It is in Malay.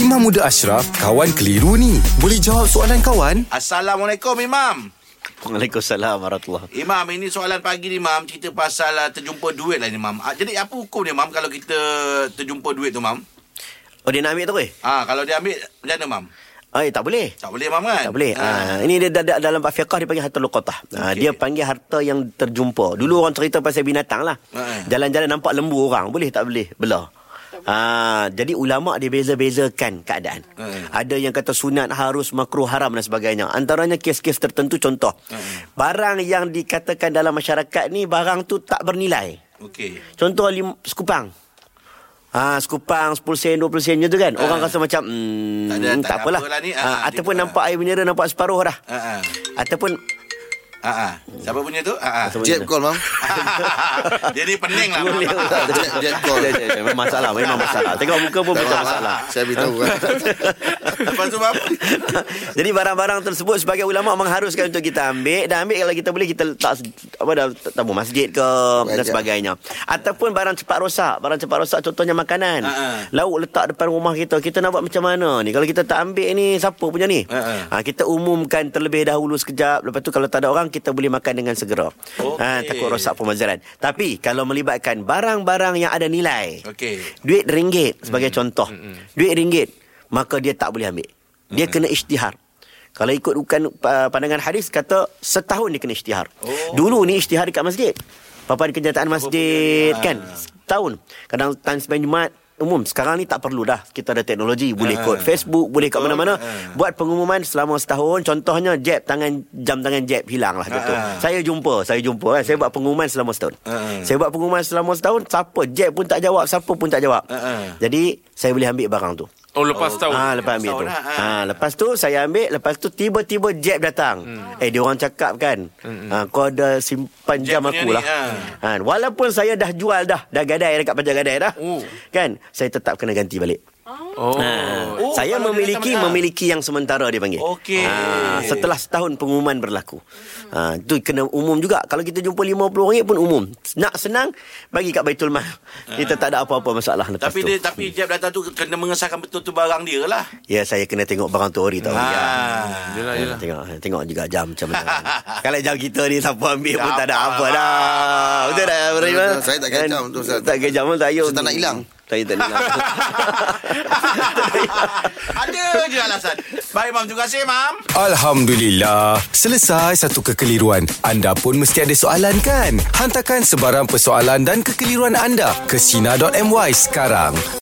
Imam Muda Ashraf, kawan keliru ni. Boleh jawab soalan kawan? Assalamualaikum Imam. Waalaikumsalam warahmatullahi Imam, ini soalan pagi ni Imam, cerita pasal uh, terjumpa duit lah ni Imam. Ah, jadi apa hukum dia Imam kalau kita terjumpa duit tu Imam? Oh dia nak ambil tu ke? Ah, kalau dia ambil macam mana Imam? Oh, eh, tak boleh. Tak boleh Imam kan? Tak boleh. Ah. Ha. ini dia da- da- dalam fiqah dia panggil harta luqatah. Ha, Okey. dia panggil harta yang terjumpa. Dulu orang cerita pasal binatang lah. Ha. Jalan-jalan nampak lembu orang, boleh tak boleh? Belah. Ha, jadi ulama dia beza-bezakan keadaan. Ha. Ada yang kata sunat harus makruh haram dan sebagainya. Antaranya kes-kes tertentu contoh. Barang yang dikatakan dalam masyarakat ni barang tu tak bernilai. Okey. Contoh lim, sekupang. Ha, sekupang 10 sen 20 sen macam tu kan. Orang Ha. rasa macam hmm, Tak ada- tak tak ada apalah. apalah ni. Ha, Ha, ataupun nampak air mineral nampak separuh dah. Ha ah. Ataupun Ha ah. Siapa punya tu? Ha ah. Ataupun- Jeb call mam ni pening lah. Boleh. Jeb Jeb call. Memang masalah Memang masalah Tengok muka pun bukan masalah Saya beritahu kan Lepas tu Mam. Jadi barang-barang tersebut sebagai ulama mengharuskan untuk kita ambil dan ambil kalau kita boleh kita letak apa dah tabung masjid ke dan sebagainya. Ataupun barang cepat rosak, barang cepat rosak contohnya makanan. Ha, ha. Lauk letak depan rumah kita, kita nak buat macam mana ni? Kalau kita tak ambil ni siapa punya ni? Ha. Ha, kita umumkan terlebih dahulu sekejap, lepas tu kalau tak ada orang kita boleh makan dengan segera. Okey. Ha, takut rosak pemazaran. Tapi kalau melibatkan barang-barang yang ada nilai. Okey. Duit ringgit sebagai contoh. Duit ringgit, maka dia tak boleh ambil. Dia kena isytihar. Kalau ikut bukan pandangan hadis kata setahun dia kena isytihar. Oh. Dulu ni isytihar dekat masjid. Papan kenyataan masjid Ah. kan. Setahun. Kadang time sembahyang Jumaat umum. Sekarang ni tak perlu dah. Kita ada teknologi. Boleh Ah. kod Facebook, boleh kat mana-mana. Ah. Buat pengumuman selama setahun. Contohnya jab tangan jam tangan jab hilang lah gitu. Ah. Saya jumpa, saya jumpa kan. Saya buat pengumuman selama setahun. Ah. Saya buat pengumuman selama setahun, siapa jab pun tak jawab, siapa pun tak jawab. Jadi saya boleh ambil barang tu. Oh lepas tahun. Ah lepas ambil tu. lah, ah. Ha lepas tu saya ambil lepas tu tiba-tiba jab datang. Hmm. Eh dia orang cakap kan. Ha kau ada simpan jam aku lah. ah. Ha walaupun saya dah jual dah, dah gadai dekat pajak gadai dah. Oh. Kan? Saya tetap kena ganti balik. Oh. Ha, Oh, saya memiliki datang- memiliki yang sementara dia panggil. Okey. Ha, setelah setahun pengumuman berlaku. Ha, tu kena umum juga. Kalau kita jumpa RM50 pun umum. Nak senang bagi kat Baitul Mal. Kita tak ada apa-apa masalah lepas Tapi tu. dia tapi jab data tu kena mengesahkan betul tu barang dia lah. Ya saya kena tengok barang tu ori tau. Ya. Ah. Yelah, yelah. Tengok tengok juga jam macam mana. Kalau jam kita ni siapa ambil pun tak ada apa apa. dah. Betul tak saya tak kena Kan? jam tu. Tak kena jam pun tak payah. Saya tak nak hilang. Saya tak nak hilang. Ada je alasan. Baik Mam, terima kasih Mam. Alhamdulillah. Selesai satu kekeliruan. Anda pun mesti ada soalan kan? Hantarkan sebarang persoalan dan kekeliruan anda ke Sina.my sekarang.